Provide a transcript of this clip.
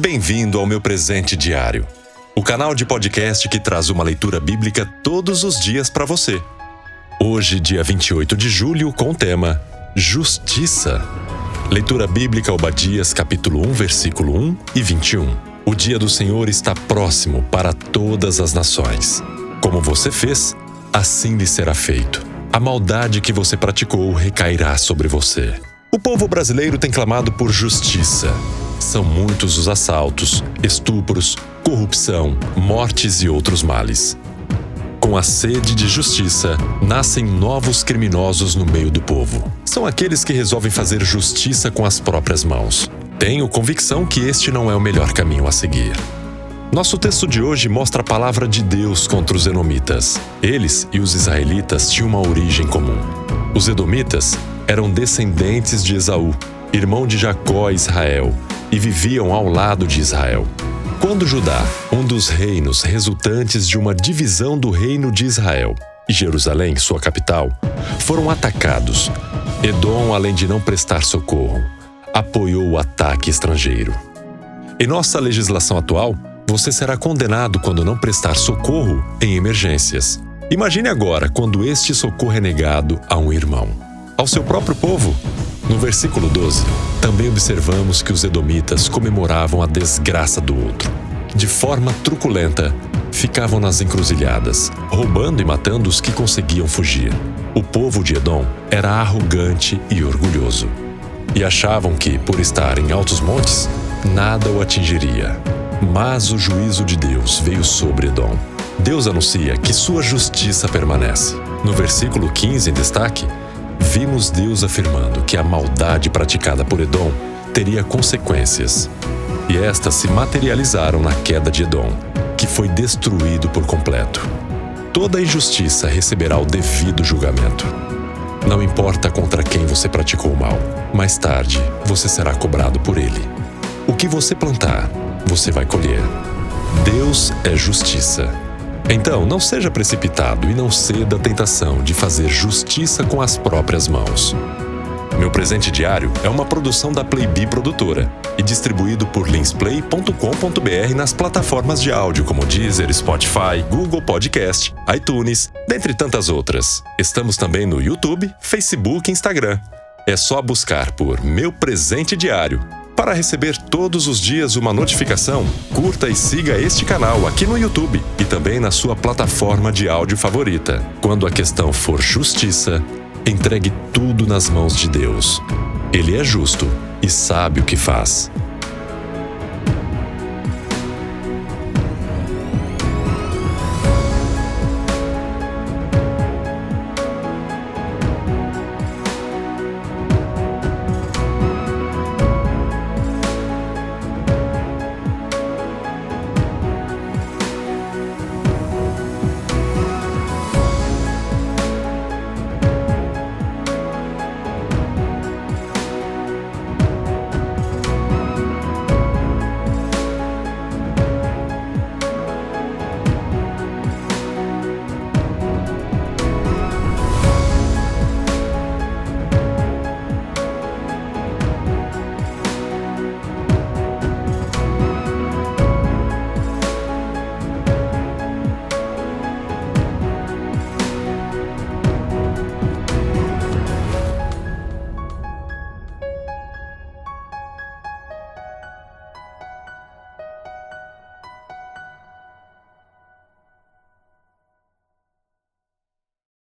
Bem-vindo ao meu presente diário, o canal de podcast que traz uma leitura bíblica todos os dias para você. Hoje, dia 28 de julho, com o tema Justiça. Leitura bíblica Obadias, capítulo 1, versículo 1 e 21. O dia do Senhor está próximo para todas as nações. Como você fez, assim lhe será feito. A maldade que você praticou recairá sobre você. O povo brasileiro tem clamado por justiça. São muitos os assaltos, estupros, corrupção, mortes e outros males. Com a sede de justiça, nascem novos criminosos no meio do povo. São aqueles que resolvem fazer justiça com as próprias mãos. Tenho convicção que este não é o melhor caminho a seguir. Nosso texto de hoje mostra a palavra de Deus contra os Edomitas. Eles e os israelitas tinham uma origem comum. Os Edomitas eram descendentes de Esaú, irmão de Jacó e Israel, e viviam ao lado de Israel. Quando Judá, um dos reinos resultantes de uma divisão do reino de Israel, e Jerusalém, sua capital, foram atacados, Edom, além de não prestar socorro, apoiou o ataque estrangeiro. Em nossa legislação atual, você será condenado quando não prestar socorro em emergências. Imagine agora quando este socorro é negado a um irmão, ao seu próprio povo. No versículo 12, também observamos que os edomitas comemoravam a desgraça do outro. De forma truculenta, ficavam nas encruzilhadas, roubando e matando os que conseguiam fugir. O povo de Edom era arrogante e orgulhoso, e achavam que, por estar em altos montes, nada o atingiria. Mas o juízo de Deus veio sobre Edom. Deus anuncia que sua justiça permanece. No versículo 15, em destaque, vimos Deus afirmando que a maldade praticada por Edom teria consequências. E estas se materializaram na queda de Edom, que foi destruído por completo. Toda injustiça receberá o devido julgamento. Não importa contra quem você praticou o mal, mais tarde você será cobrado por ele. O que você plantar, você vai colher. Deus é justiça. Então, não seja precipitado e não ceda à tentação de fazer justiça com as próprias mãos. Meu presente diário é uma produção da Playbee Produtora e distribuído por linsplay.com.br nas plataformas de áudio como Deezer, Spotify, Google Podcast, iTunes, dentre tantas outras. Estamos também no YouTube, Facebook e Instagram. É só buscar por Meu Presente Diário para receber todos os dias uma notificação, curta e siga este canal aqui no YouTube e também na sua plataforma de áudio favorita. Quando a questão for justiça, entregue tudo nas mãos de Deus. Ele é justo e sabe o que faz.